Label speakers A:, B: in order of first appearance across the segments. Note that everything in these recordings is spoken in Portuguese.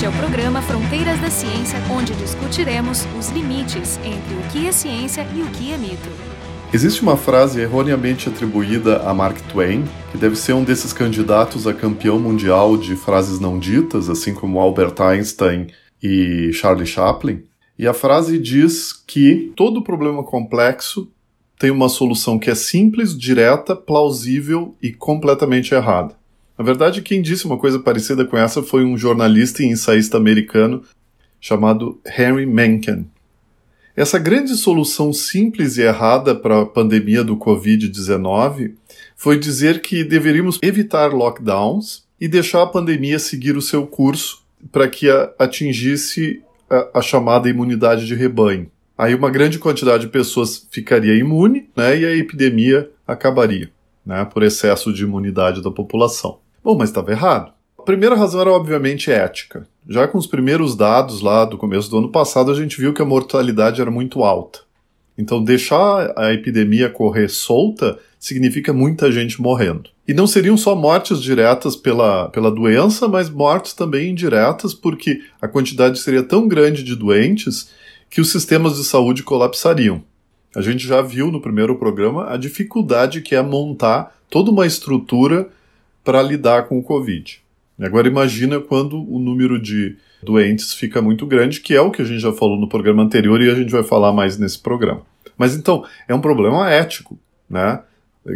A: Este é o programa Fronteiras da Ciência, onde discutiremos os limites entre o que é ciência e o que é mito.
B: Existe uma frase erroneamente atribuída a Mark Twain, que deve ser um desses candidatos a campeão mundial de frases não ditas, assim como Albert Einstein e Charlie Chaplin. E a frase diz que todo problema complexo tem uma solução que é simples, direta, plausível e completamente errada. Na verdade, quem disse uma coisa parecida com essa foi um jornalista e ensaísta americano chamado Henry Mencken. Essa grande solução simples e errada para a pandemia do Covid-19 foi dizer que deveríamos evitar lockdowns e deixar a pandemia seguir o seu curso para que atingisse a, a, chamada imunidade de rebanho. Aí uma grande quantidade de pessoas ficaria imune né, e a epidemia acabaria né, por excesso de imunidade da população. Bom, mas estava errado. A primeira razão era obviamente ética. Já com os primeiros dados lá do começo do ano passado, a gente viu que a mortalidade era muito alta. Então, deixar a epidemia correr solta significa muita gente morrendo. E não seriam só mortes diretas pela, pela doença, mas mortes também indiretas, porque a quantidade seria tão grande de doentes que os sistemas de saúde colapsariam. A gente já viu no primeiro programa a dificuldade que é montar toda uma estrutura para lidar com o Covid. Agora imagina quando o número de doentes fica muito grande, que é o que a gente já falou no programa anterior e a gente vai falar mais nesse programa. Mas então, é um problema ético, né?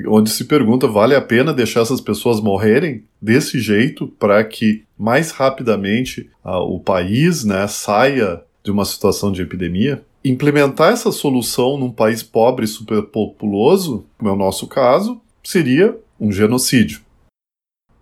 B: Onde se pergunta, vale a pena deixar essas pessoas morrerem desse jeito para que mais rapidamente uh, o país né, saia de uma situação de epidemia? Implementar essa solução num país pobre e superpopuloso, como é o nosso caso, seria um genocídio.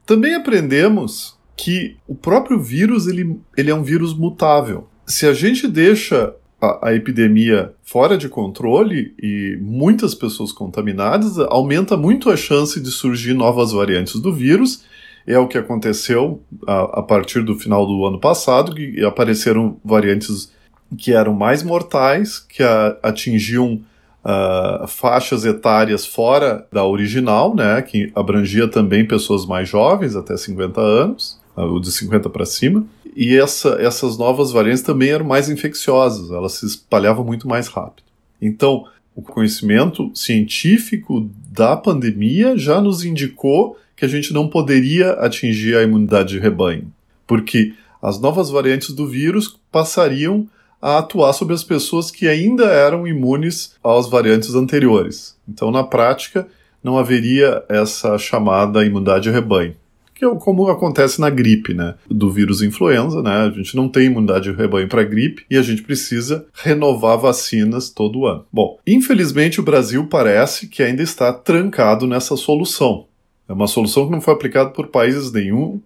B: Também aprendemos que o próprio vírus ele, ele é um vírus mutável. Se a gente deixa a, a, epidemia fora de controle e muitas pessoas contaminadas, aumenta muito a chance de surgir novas variantes do vírus. É o que aconteceu a, a partir do final do ano passado, que apareceram variantes que eram mais mortais, que a, atingiam uh, faixas etárias fora da original, né, que abrangia também pessoas mais jovens, até 50 anos, uh, o de 50 para cima, e essa, essas novas variantes também eram mais infecciosas, elas se espalhavam muito mais rápido. Então, o conhecimento científico da pandemia já nos indicou que a gente não poderia atingir a imunidade de rebanho, porque as novas variantes do vírus passariam a atuar sobre as pessoas que ainda eram imunes às variantes anteriores. Então, na prática, não haveria essa chamada imunidade de rebanho, que é como acontece na gripe, né, do vírus influenza, né? A gente não tem imunidade de rebanho para gripe e a gente precisa renovar vacinas todo ano. Bom, infelizmente o Brasil parece que ainda está trancado nessa solução. É uma solução que não foi aplicada por países nenhum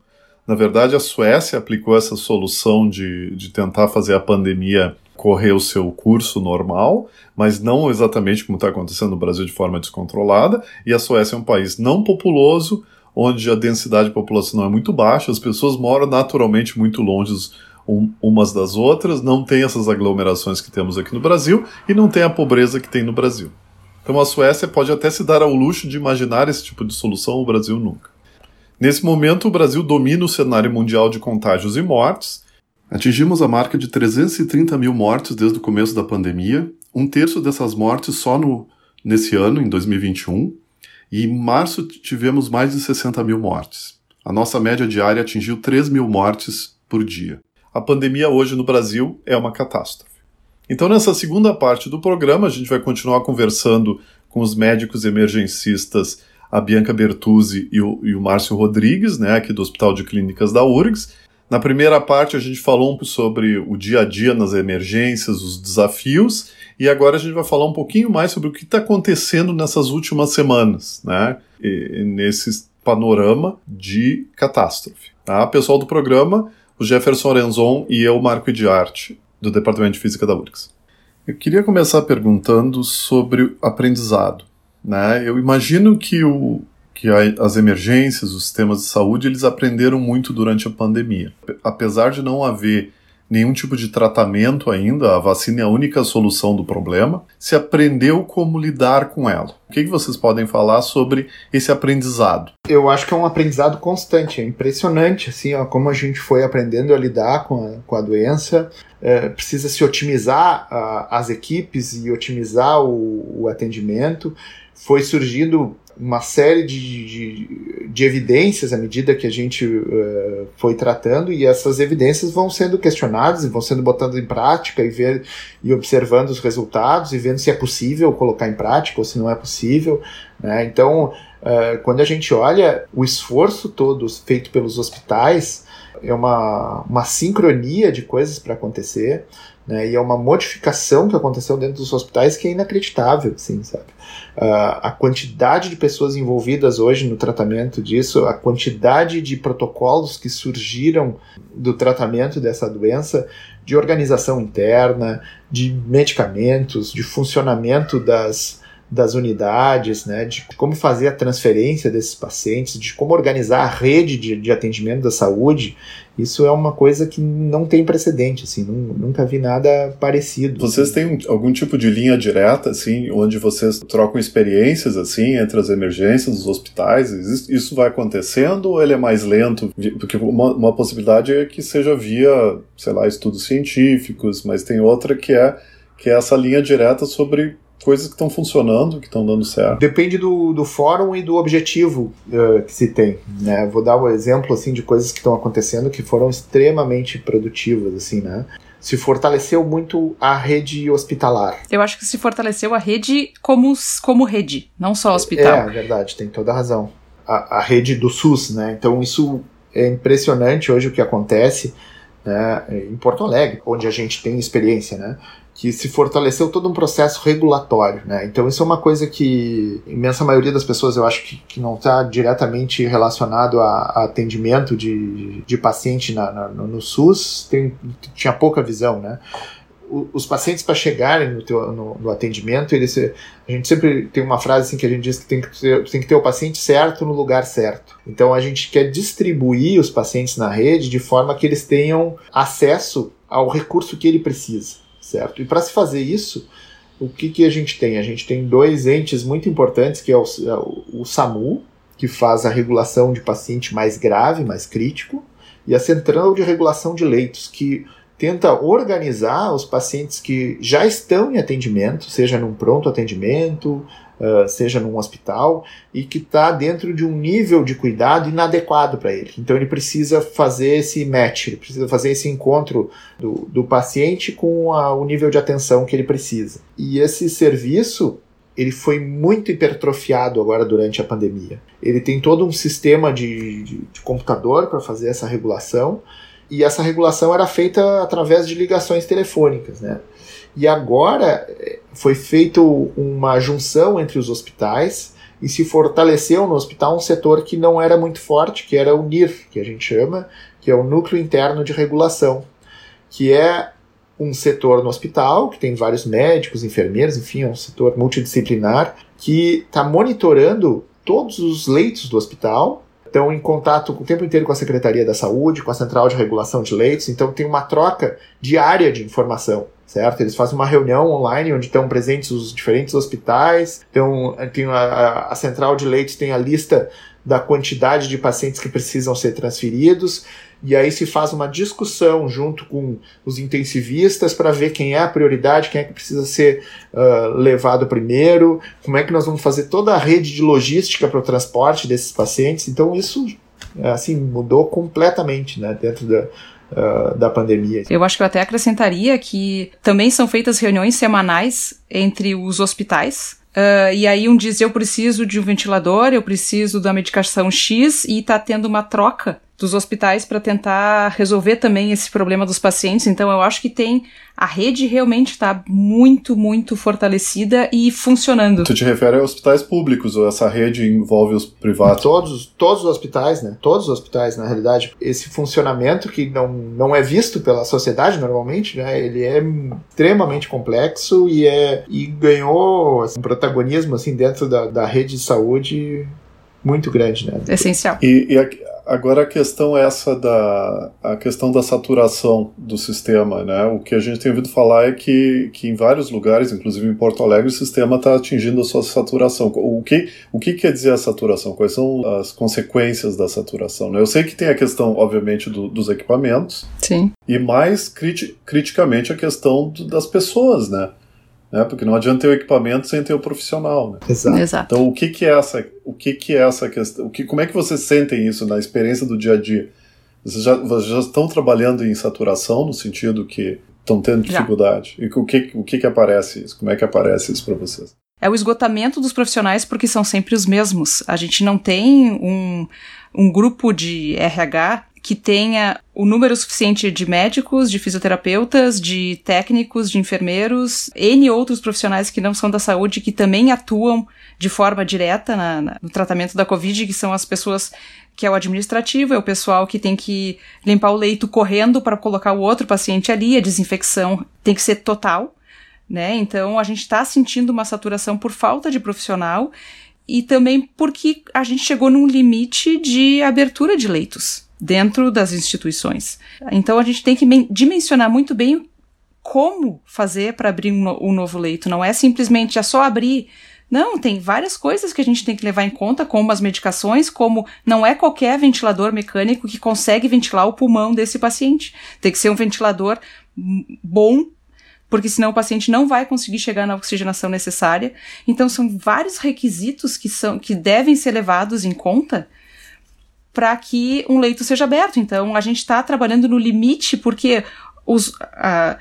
B: na verdade, a Suécia aplicou essa solução de, de tentar fazer a pandemia correr o seu curso normal, mas não exatamente como está acontecendo no Brasil de forma descontrolada. E a Suécia é um país não populoso, onde a densidade populacional é muito baixa, as pessoas moram naturalmente muito longe um, umas das outras, não tem essas aglomerações que temos aqui no Brasil e não tem a pobreza que tem no Brasil. Então a Suécia pode até se dar ao luxo de imaginar esse tipo de solução, o Brasil nunca. Nesse momento, o Brasil domina o cenário mundial de contágios e mortes. Atingimos a marca de 330 mil mortes desde o começo da pandemia, um terço dessas mortes só no, nesse ano, em 2021, e em março tivemos mais de 60 mil mortes. A nossa média diária atingiu 3 mil mortes por dia. A pandemia hoje no Brasil é uma catástrofe. Então, nessa segunda parte do programa, a gente vai continuar conversando com os médicos emergencistas a Bianca Bertuzzi e o, e o Márcio Rodrigues, né, aqui do Hospital de Clínicas da URGS. Na primeira parte a gente falou um pouco sobre o dia a dia nas emergências, os desafios, e agora a gente vai falar um pouquinho mais sobre o que está acontecendo nessas últimas semanas, né, e, nesse panorama de catástrofe. Tá? Pessoal do programa, o Jefferson Renzon e eu, Marco de Arte, do Departamento de Física da URGS. Eu queria começar perguntando sobre aprendizado. Né? Eu imagino que, o, que a, as emergências, os sistemas de saúde, eles aprenderam muito durante a pandemia. Apesar de não haver nenhum tipo de tratamento ainda, a vacina é a única solução do problema, se aprendeu como lidar com ela. O que, vocês podem falar sobre esse aprendizado?
C: Eu acho que é um aprendizado constante, é impressionante assim, ó, como a gente foi aprendendo a lidar com a, com a doença. É, precisa se otimizar a, as equipes e otimizar o, o atendimento. Foi surgindo uma série de, de, de, evidências à medida que a gente uh, foi tratando e essas evidências vão sendo questionadas e vão sendo botadas em prática e ver e observando os resultados e vendo se é possível colocar em prática ou se não é possível né? então uh, quando a gente olha o esforço todo feito pelos hospitais é uma, uma sincronia de coisas para acontecer né? e é uma modificação que aconteceu dentro dos hospitais que é inacreditável sim sabe Uh, a quantidade de pessoas envolvidas hoje no tratamento disso, a quantidade de protocolos que surgiram do tratamento dessa doença, de organização interna, de medicamentos, de funcionamento das, das unidades, né, de como fazer a transferência desses pacientes, de como organizar a rede de, de atendimento da saúde isso é uma coisa que não tem precedente, assim, nunca vi nada parecido.
B: Vocês têm algum tipo de linha direta, assim, onde vocês trocam experiências, assim, entre as emergências dos hospitais? Isso vai acontecendo ou ele é mais lento? Porque uma, uma possibilidade é que seja via, sei lá, estudos científicos, mas tem outra que é que é essa linha direta sobre coisas que estão funcionando, que estão dando certo?
C: Depende do, do fórum e do objetivo uh, que se tem. Né? Vou dar um exemplo assim de coisas que estão acontecendo que foram extremamente produtivas, assim, né? Se fortaleceu muito a rede hospitalar.
A: Eu acho que se fortaleceu a rede como, como rede, não só hospital.
C: É, é verdade, tem toda a razão. A, a rede do SUS, né? Então isso é impressionante hoje o que acontece né, em Porto Alegre, onde a gente tem experiência, né? Que se fortaleceu todo um processo regulatório. Né? Então, isso é uma coisa que a imensa maioria das pessoas eu acho que, que não está diretamente relacionado a, a, atendimento de, de paciente na, na, no SUS, tem, tinha pouca visão. Né? os pacientes para chegarem no, teu, no, no, atendimento, eles, a gente sempre tem uma frase assim que a gente diz que tem que, ter, tem que ter o paciente certo no lugar certo. Então a gente quer distribuir os pacientes na rede de forma que eles tenham acesso ao recurso que ele precisa certo? E para se fazer isso, o que, que a gente tem? A gente tem dois entes muito importantes, que é o, é o, o SAMU, que faz a regulação de paciente mais grave, mais crítico, e a Central de Regulação de Leitos, que tenta organizar os pacientes que já estão em atendimento, seja num pronto atendimento, uh, seja num hospital, e que está dentro de um nível de cuidado inadequado para ele. Então ele precisa fazer esse match, ele precisa fazer esse encontro do, do paciente com a, o nível de atenção que ele precisa. E esse serviço ele foi muito hipertrofiado agora durante a pandemia. Ele tem todo um sistema de, de, de computador para fazer essa regulação, e essa regulação era feita através de ligações telefônicas, né? E agora foi feita uma junção entre os hospitais e se fortaleceu no hospital um setor que não era muito forte, que era o NIR, que a gente chama, que é o Núcleo Interno de Regulação, que é um setor no hospital, que tem vários médicos, enfermeiros, enfim, é um setor multidisciplinar, que está monitorando todos os leitos do hospital, estão em contato o tempo inteiro com a Secretaria da Saúde, com a Central de Regulação de Leitos, então tem uma troca diária de informação certo? Eles fazem uma reunião online onde estão presentes os diferentes hospitais, tem a, a central de leitos tem a lista da quantidade de pacientes que precisam ser transferidos, e aí se faz uma discussão junto com os intensivistas para ver quem é a prioridade, quem é que precisa ser uh, levado primeiro, como é que nós vamos fazer toda a rede de logística para o transporte desses pacientes. Então isso assim mudou completamente né, dentro da, uh, da pandemia.
A: Eu acho que eu até acrescentaria que também são feitas reuniões semanais entre os hospitais Uh, e aí um diz eu preciso de um ventilador, eu preciso da medicação X e tá tendo uma troca dos hospitais para tentar resolver também esse problema dos pacientes. Então eu acho que tem a rede realmente está muito, muito fortalecida e funcionando.
B: Tu te refere a hospitais públicos ou essa rede envolve os privados?
C: Todos, todos os hospitais, né? Todos os hospitais, na realidade. Esse funcionamento que não, não é visto pela sociedade normalmente, né? Ele é extremamente complexo e, é, e ganhou assim, um protagonismo assim, dentro da, da rede de saúde muito grande, né?
A: Essencial.
B: E, e Agora a questão é essa da a questão da saturação do sistema, né? O que a gente tem ouvido falar é que, que em vários lugares, inclusive em Porto Alegre, o sistema está atingindo a sua saturação. O que o que quer dizer a saturação? Quais são as consequências da saturação? Né? Eu sei que tem a questão, obviamente, do, dos equipamentos.
A: Sim.
B: E mais criti criticamente a questão do, das pessoas, né? Né? Porque não adianta ter o equipamento sem ter o profissional. Né?
C: Exato.
A: Exato.
B: Então, o que, que é essa, o que, que é essa questão? O que, como é que vocês sentem isso na experiência do dia a dia? Vocês já, vocês já estão trabalhando em saturação no sentido que estão tendo dificuldade? Já. E o que, o que, que aparece isso? Como é que aparece isso para vocês?
A: É o esgotamento dos profissionais porque são sempre os mesmos. A gente não tem um, um grupo de RH que tenha o número suficiente de médicos, de fisioterapeutas, de técnicos, de enfermeiros, N outros profissionais que não são da saúde que também atuam de forma direta na, na, no tratamento da Covid, que são as pessoas que é o administrativo, é o pessoal que tem que limpar o leito correndo para colocar o outro paciente ali, a desinfecção tem que ser total, né? Então a gente está sentindo uma saturação por falta de profissional e também porque a gente chegou num limite de abertura de leitos dentro das instituições. Então a gente tem que dimensionar muito bem como fazer para abrir um, no um, novo leito. Não é simplesmente é só abrir. Não, tem várias coisas que a gente tem que levar em conta, como as medicações, como não é qualquer ventilador mecânico que consegue ventilar o pulmão desse paciente. Tem que ser um ventilador bom, porque senão o paciente não vai conseguir chegar na oxigenação necessária. Então são vários requisitos que são que devem ser levados em conta para que um leito seja aberto. Então, a gente está trabalhando no limite, porque os, uh,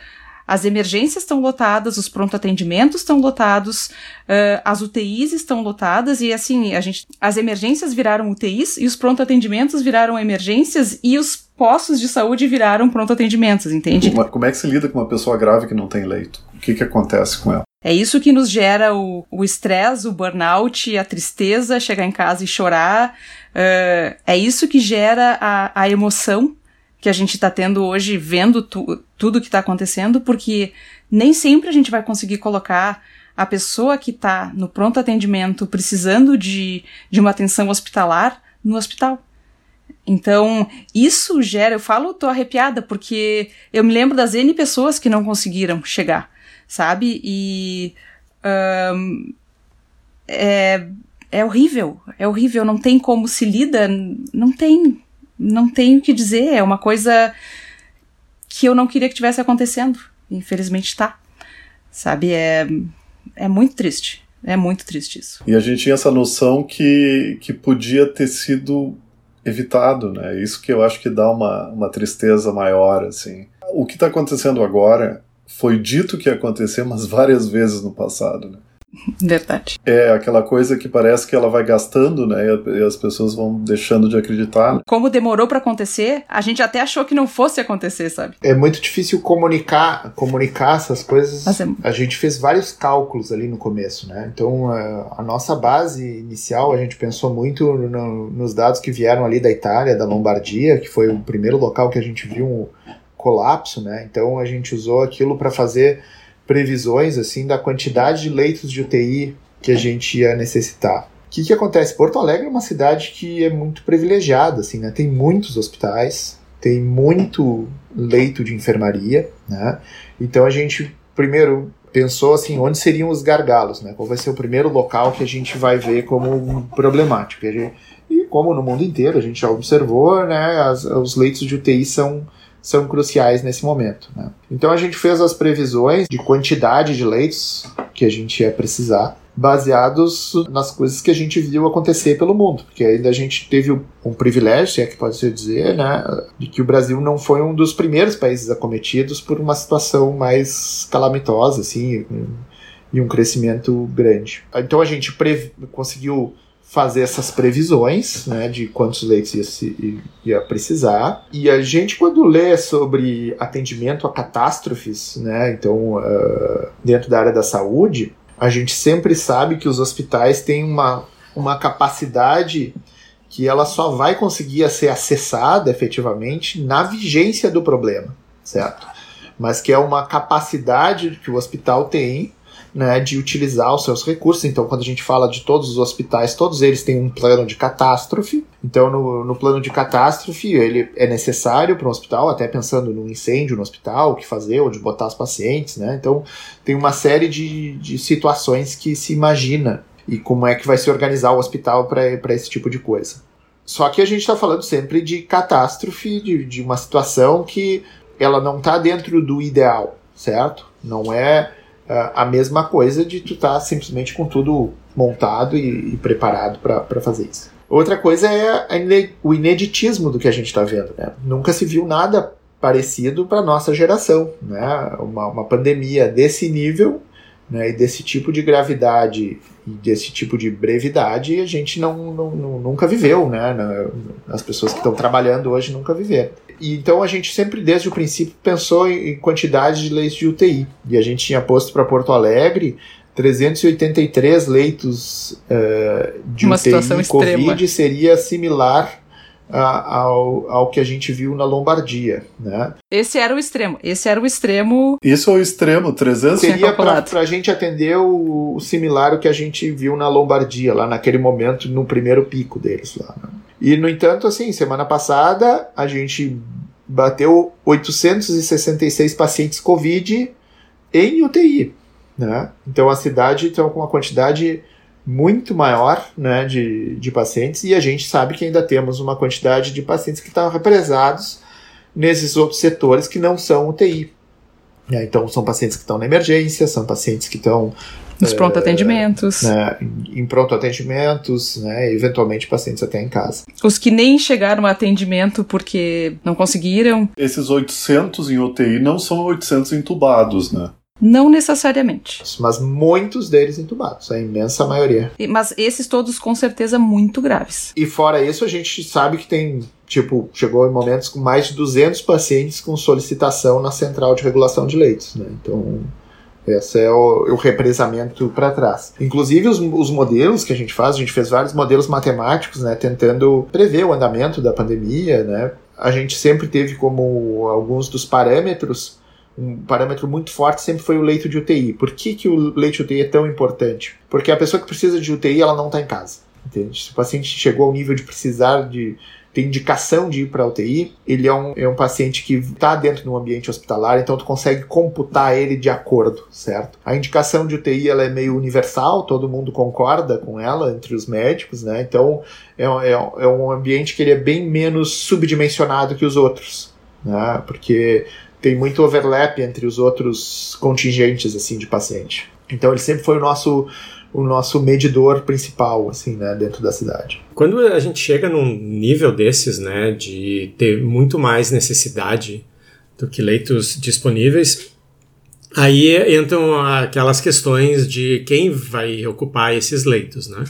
A: as emergências estão lotadas, os pronto-atendimentos estão lotados, uh, as UTIs estão lotadas, e assim, a gente, as emergências viraram UTIs e os pronto-atendimentos viraram emergências e os postos de saúde viraram pronto-atendimentos, entende?
B: Como, como é que se lida com uma pessoa grave que não tem leito? O que, que acontece com ela?
A: É isso que nos gera o estresse, o, o burnout, a tristeza, chegar em casa e chorar. Uh, é isso que gera a, a emoção que a gente está tendo hoje, vendo tu, tudo que está acontecendo, porque nem sempre a gente vai conseguir colocar a pessoa que está no pronto atendimento precisando de, de uma atenção hospitalar no hospital. Então, isso gera, eu falo, tô arrepiada, porque eu me lembro das N pessoas que não conseguiram chegar sabe? E. Um, é, é horrível, é horrível, não tem como se lida, não tem, não tem o que dizer, é uma coisa que eu não queria que tivesse acontecendo, infelizmente está, sabe, é, é muito triste, é muito triste isso.
B: E a gente tinha essa noção que, que podia ter sido evitado, né, isso que eu acho que dá uma, uma tristeza maior, assim. O que está acontecendo agora foi dito que ia acontecer, mas várias vezes no passado, né?
A: Verdade.
B: É aquela coisa que parece que ela vai gastando, né? E as pessoas vão deixando de acreditar. Né?
A: Como demorou para acontecer, a gente até achou que não fosse acontecer, sabe?
C: É muito difícil comunicar, comunicar essas coisas. É... A gente fez vários cálculos ali no começo, né? Então a, a nossa base inicial, a gente pensou muito no, nos dados que vieram ali da Itália, da Lombardia, que foi o primeiro local que a gente viu um, colapso, né? Então a gente usou aquilo para fazer previsões assim da quantidade de leitos de UTI que a gente ia necessitar. O que, que acontece? Porto Alegre é uma cidade que é muito privilegiada, assim, né? Tem muitos hospitais, tem muito leito de enfermaria, né? Então a gente primeiro pensou assim, onde seriam os gargalos, né? Qual vai ser o primeiro local que a gente vai ver como problemático? E, como no mundo inteiro a gente já observou, né? As, os leitos de UTI são são cruciais nesse momento. Né? Então a gente fez as previsões de quantidade de leitos que a gente ia precisar, baseados nas coisas que a gente viu acontecer pelo mundo, porque ainda a gente teve um privilégio, se é que pode se dizer, né, de que o Brasil não foi um dos primeiros países acometidos por uma situação mais calamitosa, assim, e um crescimento grande. Então a gente conseguiu fazer essas previsões né, de quantos leitos ia, se, ia precisar. E a gente, quando lê sobre atendimento a catástrofes, né, então, uh, dentro da área da saúde, a gente sempre sabe que os hospitais têm uma, uma capacidade que ela só vai conseguir ser acessada efetivamente na vigência do problema, certo? Mas que é uma capacidade que o hospital tem né, de utilizar os seus recursos. Então, quando a gente fala de todos os hospitais, todos eles têm um plano de catástrofe. Então, no, no plano de catástrofe, ele é necessário para um hospital, até pensando no incêndio no hospital, o que fazer, onde botar os pacientes. Né? Então, tem uma série de, de situações que se imagina e como é que vai se organizar o hospital para esse tipo de coisa. Só que a gente está falando sempre de catástrofe, de, de uma situação que ela não está dentro do ideal, certo? Não é a mesma coisa de tu estar tá simplesmente com tudo montado e, e preparado para fazer isso. Outra coisa é o ineditismo do que a gente está vendo. Né? Nunca se viu nada parecido para nossa geração. Né? Uma, uma pandemia desse nível né, e desse tipo de gravidade e desse tipo de brevidade a gente não, não, não nunca viveu, né? As pessoas que estão trabalhando hoje nunca viveram. E então a gente sempre, desde o princípio, pensou em quantidade de leitos de UTI. E a gente tinha posto para Porto Alegre 383 leitos uh, de
A: Uma
C: UTI Covid extrema. seria similar ao, ao que a gente viu na Lombardia, né?
A: Esse era o extremo. Esse era o extremo.
B: Isso é o extremo, 300
C: Seria para a gente atender o, o, similar ao que a gente viu na Lombardia, lá naquele momento, no primeiro pico deles lá. Né? E, no entanto, assim, semana passada a gente bateu 866 pacientes Covid em UTI, né? Então a cidade está com uma quantidade muito maior né, de, de pacientes e a gente sabe que ainda temos uma quantidade de pacientes que estão represados nesses outros setores que não são UTI. É, então, são pacientes que estão na emergência, são pacientes que estão.
A: Nos é, pronto atendimentos.
C: Né, em pronto atendimentos, né, eventualmente pacientes até em casa.
A: Os que nem chegaram a atendimento porque não conseguiram.
B: Esses 800 em UTI não são 800 entubados, né?
A: Não necessariamente.
C: Mas muitos deles entubados, a imensa maioria.
A: Mas esses todos com certeza muito graves.
C: E fora isso, a gente sabe que tem, tipo, chegou em momentos com mais de 200 pacientes com solicitação na central de regulação de leitos, né? Então, esse é o, o represamento para trás. Inclusive, os, os, modelos que a gente faz, a gente fez vários modelos matemáticos, né, tentando prever o andamento da pandemia, né? A gente sempre teve como alguns dos parâmetros um parâmetro muito forte sempre foi o leito de UTI. Por que, que o leito de UTI é tão importante? Porque a pessoa que precisa de UTI, ela não está em casa. Entende? Se o paciente chegou ao nível de precisar de ter indicação de ir para UTI, ele é um, é um paciente que está dentro do ambiente hospitalar, então tu consegue computar ele de acordo, certo? A indicação de UTI ela é meio universal, todo mundo concorda com ela entre os médicos, né? Então é, é, é um ambiente que ele é bem menos subdimensionado que os outros, né? Porque tem muito overlap entre os outros contingentes assim de paciente. Então ele sempre foi o nosso o nosso medidor principal assim, né, dentro da cidade.
D: Quando a gente chega num nível desses, né, de ter muito mais necessidade do que leitos disponíveis, aí entram aquelas questões de quem vai ocupar esses leitos, né?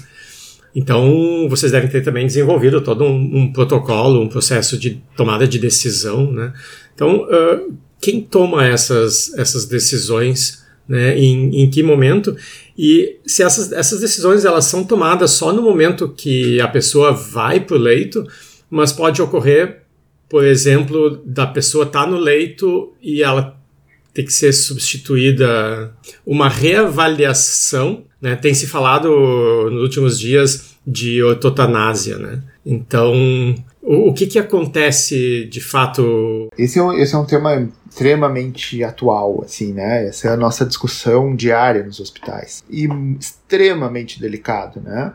D: Então, vocês devem ter também desenvolvido todo um, um protocolo, um processo de tomada de decisão, né? Então, uh, quem toma essas, essas decisões, né, em, em que momento, e se essas, essas decisões elas são tomadas só no momento que a pessoa vai para o leito, mas pode ocorrer, por exemplo, da pessoa estar tá no leito e ela ter que ser substituída, uma reavaliação, né, tem se falado nos últimos dias de ortotanásia, né? Então, o, o que, que acontece de fato?
C: Esse é, um, esse é um tema extremamente atual, assim, né? Essa é a nossa discussão diária nos hospitais. E extremamente delicado, né?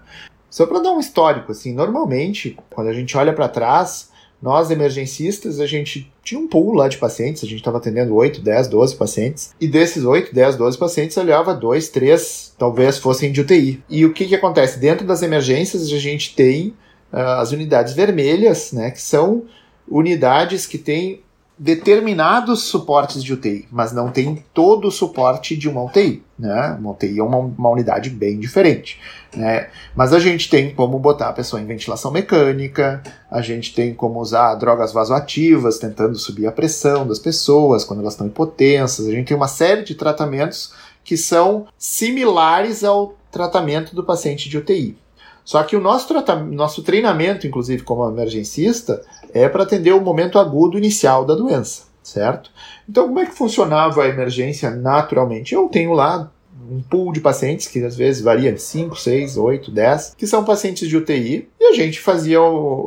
C: Só para dar um histórico, assim, normalmente, quando a gente olha para trás, nós emergencistas, a gente tinha um pool lá de pacientes, a gente estava atendendo 8, 10, 12 pacientes, e desses 8, 10, 12 pacientes, olhava 2, 3, talvez fossem de UTI. E o que, que acontece? Dentro das emergências, a gente tem uh, as unidades vermelhas, né, que são unidades que têm determinados suportes de UTI, mas não tem todo o suporte de uma UTI. Né? Uma UTI é uma, uma unidade bem diferente. Né? Mas a gente tem como botar a pessoa em ventilação mecânica, a gente tem como usar drogas vasoativas, tentando subir a pressão das pessoas quando elas estão hipotensas, a gente tem uma série de tratamentos que são similares ao tratamento do paciente de UTI. Só que o nosso, nosso treinamento, inclusive como emergencista, é para atender o momento agudo inicial da doença, certo? Então, como é que funcionava a emergência naturalmente? Eu tenho lá um pool de pacientes, que às vezes varia de 5, 6, 8, 10, que são pacientes de UTI, e a gente fazia,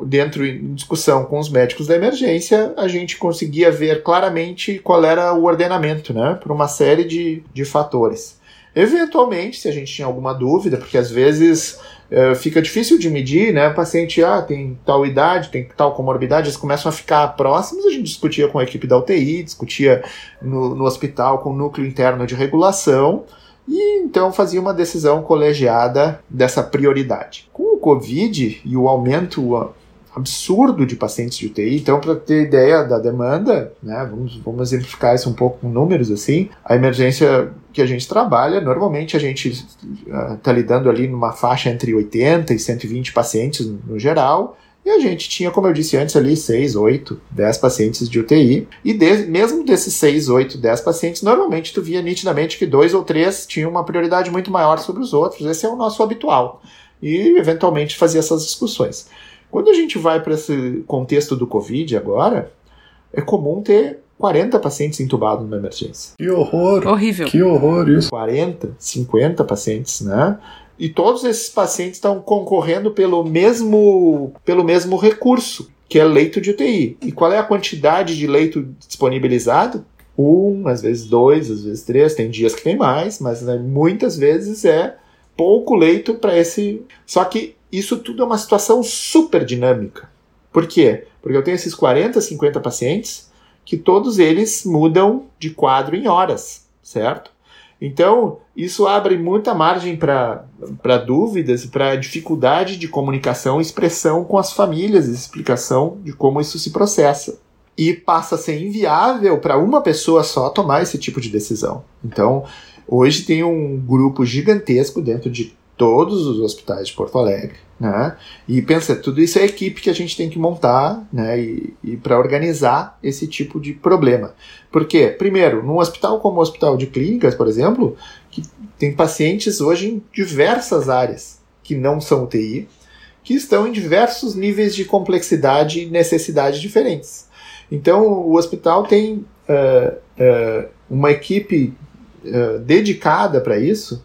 C: dentro em discussão com os médicos da emergência, a gente conseguia ver claramente qual era o ordenamento, né, por uma série de, de fatores. Eventualmente, se a gente tinha alguma dúvida, porque às vezes é, fica difícil de medir, né? O paciente ah, tem tal idade, tem tal comorbidade, eles começam a ficar próximos. A gente discutia com a equipe da UTI, discutia no, no hospital com o núcleo interno de regulação e então fazia uma decisão colegiada dessa prioridade. Com o Covid e o aumento absurdo de pacientes de UTI. Então, para ter ideia da demanda, né, vamos, vamos exemplificar isso um pouco com números assim, a emergência que a gente trabalha, normalmente a gente está uh, lidando ali numa faixa entre 80 e 120 pacientes no geral, e a gente tinha, como eu disse antes, ali 6, 8, 10 pacientes de UTI. E de, mesmo desses 6, 8, 10 pacientes, normalmente tu via nitidamente que dois ou três tinham uma prioridade muito maior sobre os outros. Esse é o nosso habitual. E eventualmente fazia essas discussões. Quando a gente vai para esse contexto do Covid agora, é comum ter 40 pacientes entubados numa emergência.
B: Que horror!
A: Horrível.
B: Que horror isso.
C: 40, 50 pacientes, né? E todos esses pacientes estão concorrendo pelo mesmo, pelo mesmo recurso, que é leito de UTI. E qual é a quantidade de leito disponibilizado? Um, às vezes dois, às vezes três. Tem dias que tem mais, mas né, muitas vezes é pouco leito para esse. Só que isso tudo é uma situação super dinâmica. Por quê? Porque eu tenho esses 40, 50 pacientes que todos eles mudam de quadro em horas, certo? Então, isso abre muita margem para dúvidas para dificuldade de comunicação expressão com as famílias, explicação de como isso se processa. E passa a ser inviável para uma pessoa só tomar esse tipo de decisão. Então, hoje tem um grupo gigantesco dentro de todos os hospitais de Porto Alegre, né? E pensa, tudo isso é equipe que a gente tem que montar, né? E, e para organizar esse tipo de problema. Por quê? Primeiro, num hospital como o Hospital de Clínicas, por exemplo, que tem pacientes hoje em diversas áreas que não são UTI, que estão em diversos níveis de complexidade e necessidade diferentes. Então, o hospital tem uh, uh, uma equipe uh, dedicada para isso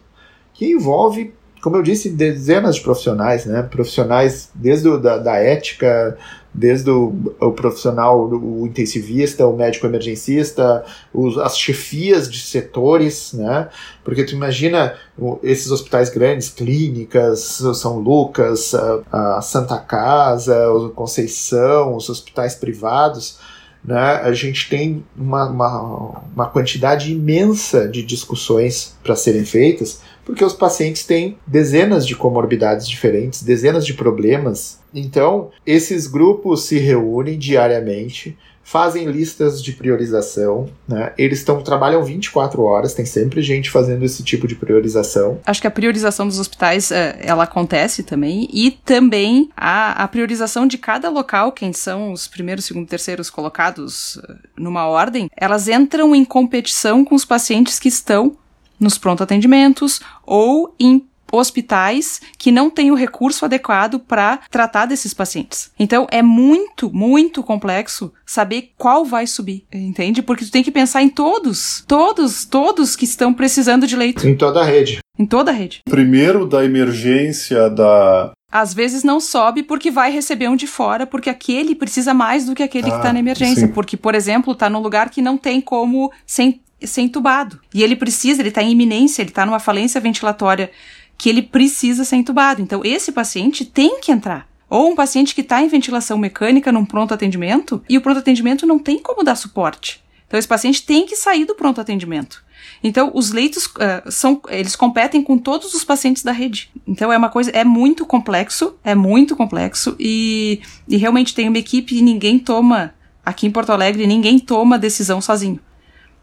C: que envolve como eu disse, dezenas de profissionais, né? Profissionais desde o, da, da ética, desde o, o, profissional, o intensivista, o médico emergencista, os, as chefias de setores, né? Porque tu imagina esses hospitais grandes, clínicas, São Lucas, a, a Santa Casa, o Conceição, os hospitais privados, né? A gente tem uma, uma, uma quantidade imensa de discussões para serem feitas porque os pacientes têm dezenas de comorbidades diferentes, dezenas de problemas. Então, esses grupos se reúnem diariamente, fazem listas de priorização, né? Eles estão trabalham 24 horas, tem sempre gente fazendo esse tipo de priorização.
A: Acho que a priorização dos hospitais, é, ela acontece também, e também a, a priorização de cada local, quem são os primeiros, segundo, terceiros colocados é, numa ordem, elas entram em competição com os pacientes que estão nos pronto atendimentos ou em hospitais que não têm o recurso adequado para tratar desses pacientes. Então é muito, muito complexo saber qual vai subir, entende? Porque tu tem que pensar em todos, todos, todos que estão precisando de leito.
C: Em toda a rede.
A: Em toda a rede.
B: Primeiro da emergência da
A: às vezes não sobe porque vai receber um de fora, porque aquele precisa mais do que aquele ah, que está na emergência. Sim. Porque, por exemplo, está num lugar que não tem como sem ser entubado. E ele precisa, ele está em iminência, ele está numa falência ventilatória que ele precisa ser entubado. Então, esse paciente tem que entrar. Ou um paciente que está em ventilação mecânica num pronto atendimento e o pronto atendimento não tem como dar suporte. Então, esse paciente tem que sair do pronto atendimento. Então, os leitos uh, são, eles competem com todos os pacientes da rede. Então, é uma coisa, é muito complexo, é muito complexo e, e realmente tem uma equipe e ninguém toma, aqui em Porto Alegre, ninguém toma decisão sozinho.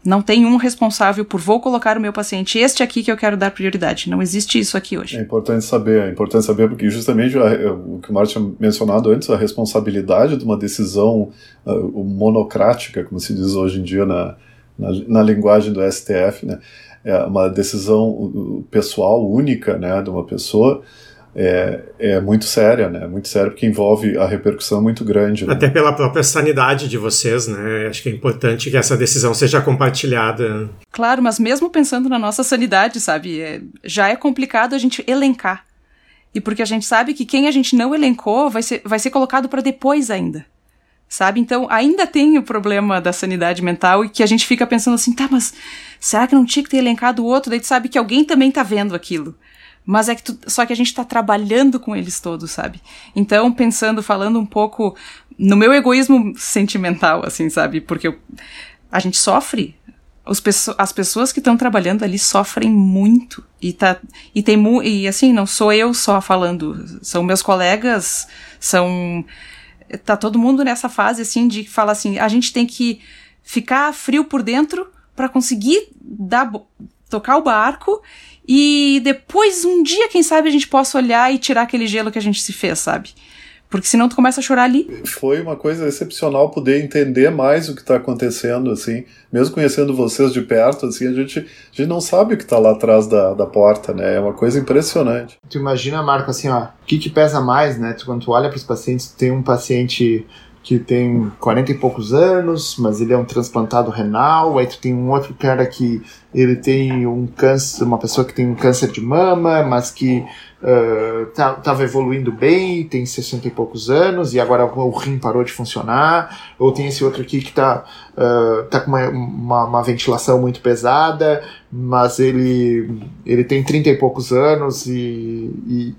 A: Não tem um responsável por vou colocar o meu paciente este aqui que eu quero dar prioridade. Não existe isso aqui hoje.
B: É importante saber, é importante saber porque justamente o que o Martin tinha mencionado antes, a responsabilidade de uma decisão uh, monocrática, como se diz hoje em dia na, na, na linguagem do STF, né? É uma decisão pessoal única, né, de uma pessoa é, é muito séria, né? Muito séria porque envolve a repercussão muito grande. Né?
D: Até pela própria sanidade de vocês, né? Acho que é importante que essa decisão seja compartilhada.
A: Claro, mas mesmo pensando na nossa sanidade, sabe? É, já é complicado a gente elencar. E porque a gente sabe que quem a gente não elencou vai ser, vai ser colocado para depois ainda sabe? Então ainda tem o problema da sanidade mental e que a gente fica pensando assim, tá, mas será que não tinha que ter elencado o outro? Daí tu sabe que alguém também tá vendo aquilo. Mas é que tu, só que a gente tá trabalhando com eles todos, sabe? Então, pensando, falando um pouco no meu egoísmo sentimental, assim, sabe? Porque eu, a gente sofre. As pessoas que estão trabalhando ali sofrem muito. E, tá, e tem e assim, não sou eu só falando, são meus colegas, são tá todo mundo nessa fase assim de fala assim, a gente tem que ficar frio por dentro para conseguir dar tocar o barco e depois um dia quem sabe a gente possa olhar e tirar aquele gelo que a gente se fez, sabe? Porque senão tu começa a chorar ali.
B: Foi uma coisa excepcional poder entender mais o que está acontecendo, assim. Mesmo conhecendo vocês de perto, assim, a gente, a gente não sabe o que está lá atrás da, da porta, né? É uma coisa impressionante.
C: Tu imagina, Marco, assim, ó, o que, que pesa mais, né? Tu, quando tu olha para os pacientes, tem um paciente que tem 40 e poucos anos, mas ele é um transplantado renal, aí tu tem um outro cara que ele tem um câncer, uma pessoa que tem um câncer de mama, mas que estava uh, evoluindo bem, tem 60 e poucos anos, e agora o rim parou de funcionar, ou tem esse outro aqui que está uh, tá com uma, uma, uma, ventilação muito pesada, mas ele, ele tem 30 e poucos anos e, e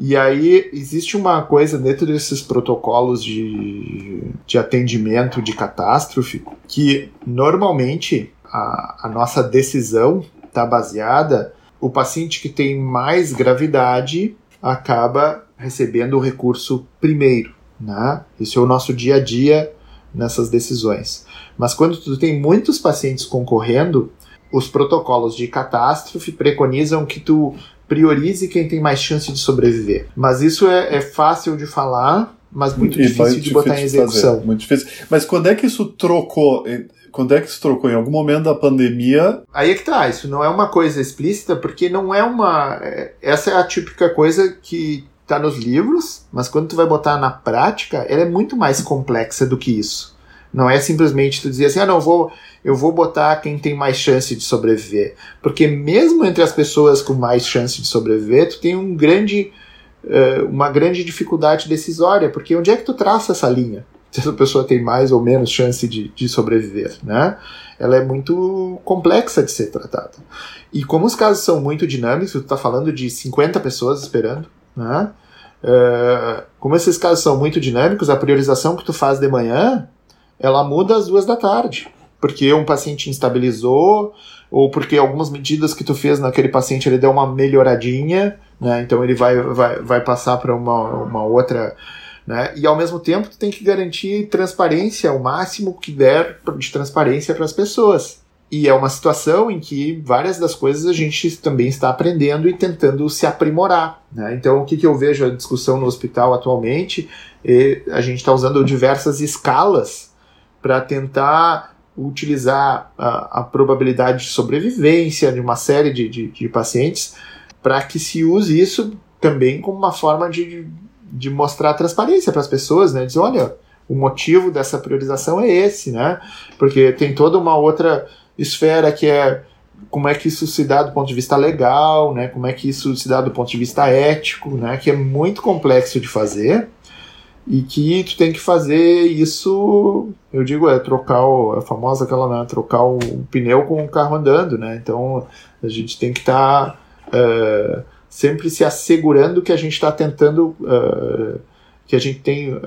C: e aí existe uma coisa dentro desses protocolos de, de atendimento de catástrofe que normalmente a, a nossa decisão está baseada o paciente que tem mais gravidade acaba recebendo o recurso primeiro, né? Isso é o nosso dia a dia nessas decisões. Mas quando tu tem muitos pacientes concorrendo, os protocolos de catástrofe preconizam que tu priorize quem tem mais chance de sobreviver. Mas isso é, é fácil de falar, mas muito e difícil de botar em execução.
B: Fazer, muito difícil. Mas quando é que isso trocou? Quando é que isso trocou? Em algum momento da pandemia?
C: Aí é que tá, isso não é uma coisa explícita, porque não é uma. É, essa é a típica coisa que tá nos livros, mas quando tu vai botar na prática, ela é muito mais complexa do que isso. Não é simplesmente tu dizer assim, ah, não, vou, eu vou botar quem tem mais chance de sobreviver. Porque mesmo entre as pessoas com mais chance de sobreviver, tu tem um grande, uh, uma grande dificuldade decisória, porque onde é que tu traça essa linha? Se essa pessoa tem mais ou menos chance de, de sobreviver, né? Ela é muito complexa de ser tratada. E como os casos são muito dinâmicos, tu está falando de 50 pessoas esperando, né? Uh, como esses casos são muito dinâmicos, a priorização que tu faz de manhã ela muda às duas da tarde. Porque um paciente instabilizou, ou porque algumas medidas que tu fez naquele paciente ele deu uma melhoradinha, né? Então ele vai, vai, vai passar para uma, uma outra. Né? E ao mesmo tempo tu tem que garantir transparência, o máximo que der de transparência para as pessoas. E é uma situação em que várias das coisas a gente também está aprendendo e tentando se aprimorar. Né? Então, o que, que eu vejo a discussão no hospital atualmente? É, a gente está usando diversas escalas para tentar utilizar a, a, probabilidade de sobrevivência de uma série de, de, de pacientes para que se use isso também como uma forma de, de mostrar transparência para as pessoas, né? Dizer, olha, o motivo dessa priorização é esse, né? Porque tem toda uma outra esfera que é como é que isso se dá do ponto de vista legal, né? Como é que isso se dá do ponto de vista ético, né? Que é muito complexo de fazer e que tu tem que fazer isso, eu digo, é trocar o, é famosa aquela, né, trocar o, pneu com o carro andando, né, então a gente tem que estar tá, uh, sempre se assegurando que a gente está tentando, uh, que a gente tem uh,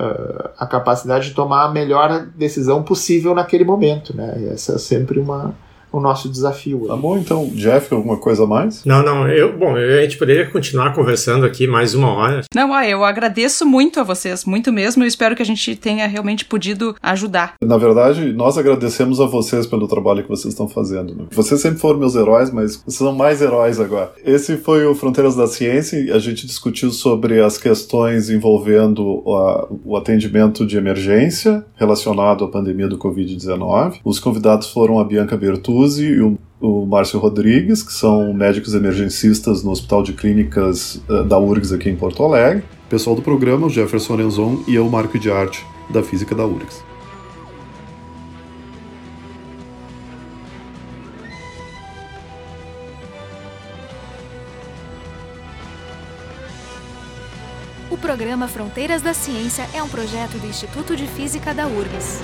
C: a capacidade de tomar a melhor decisão possível naquele momento, né, e essa é sempre uma, o nosso desafio.
B: Tá bom, então, Jeff, alguma coisa a mais?
D: Não, não, eu, bom, a gente poderia continuar conversando aqui mais uma hora.
A: Não, ah, eu agradeço muito a vocês, muito mesmo, eu espero que a gente tenha realmente podido ajudar.
B: Na verdade, nós agradecemos a vocês pelo trabalho que vocês estão fazendo. Né? Vocês sempre foram meus heróis, mas vocês são mais heróis agora. Esse foi o Fronteiras da Ciência, e a gente discutiu sobre as questões envolvendo a, o atendimento de emergência relacionado à pandemia do Covid-19. Os convidados foram a Bianca Bertu Suzy e o, o Márcio Rodrigues, que são médicos emergencistas no Hospital de Clínicas uh, da URGS aqui em Porto Alegre. Pessoal do programa, o Jefferson Renzon e eu, Marco de Arte, da Física da URGS.
E: O programa Fronteiras da Ciência é um projeto do Instituto de Física da URGS.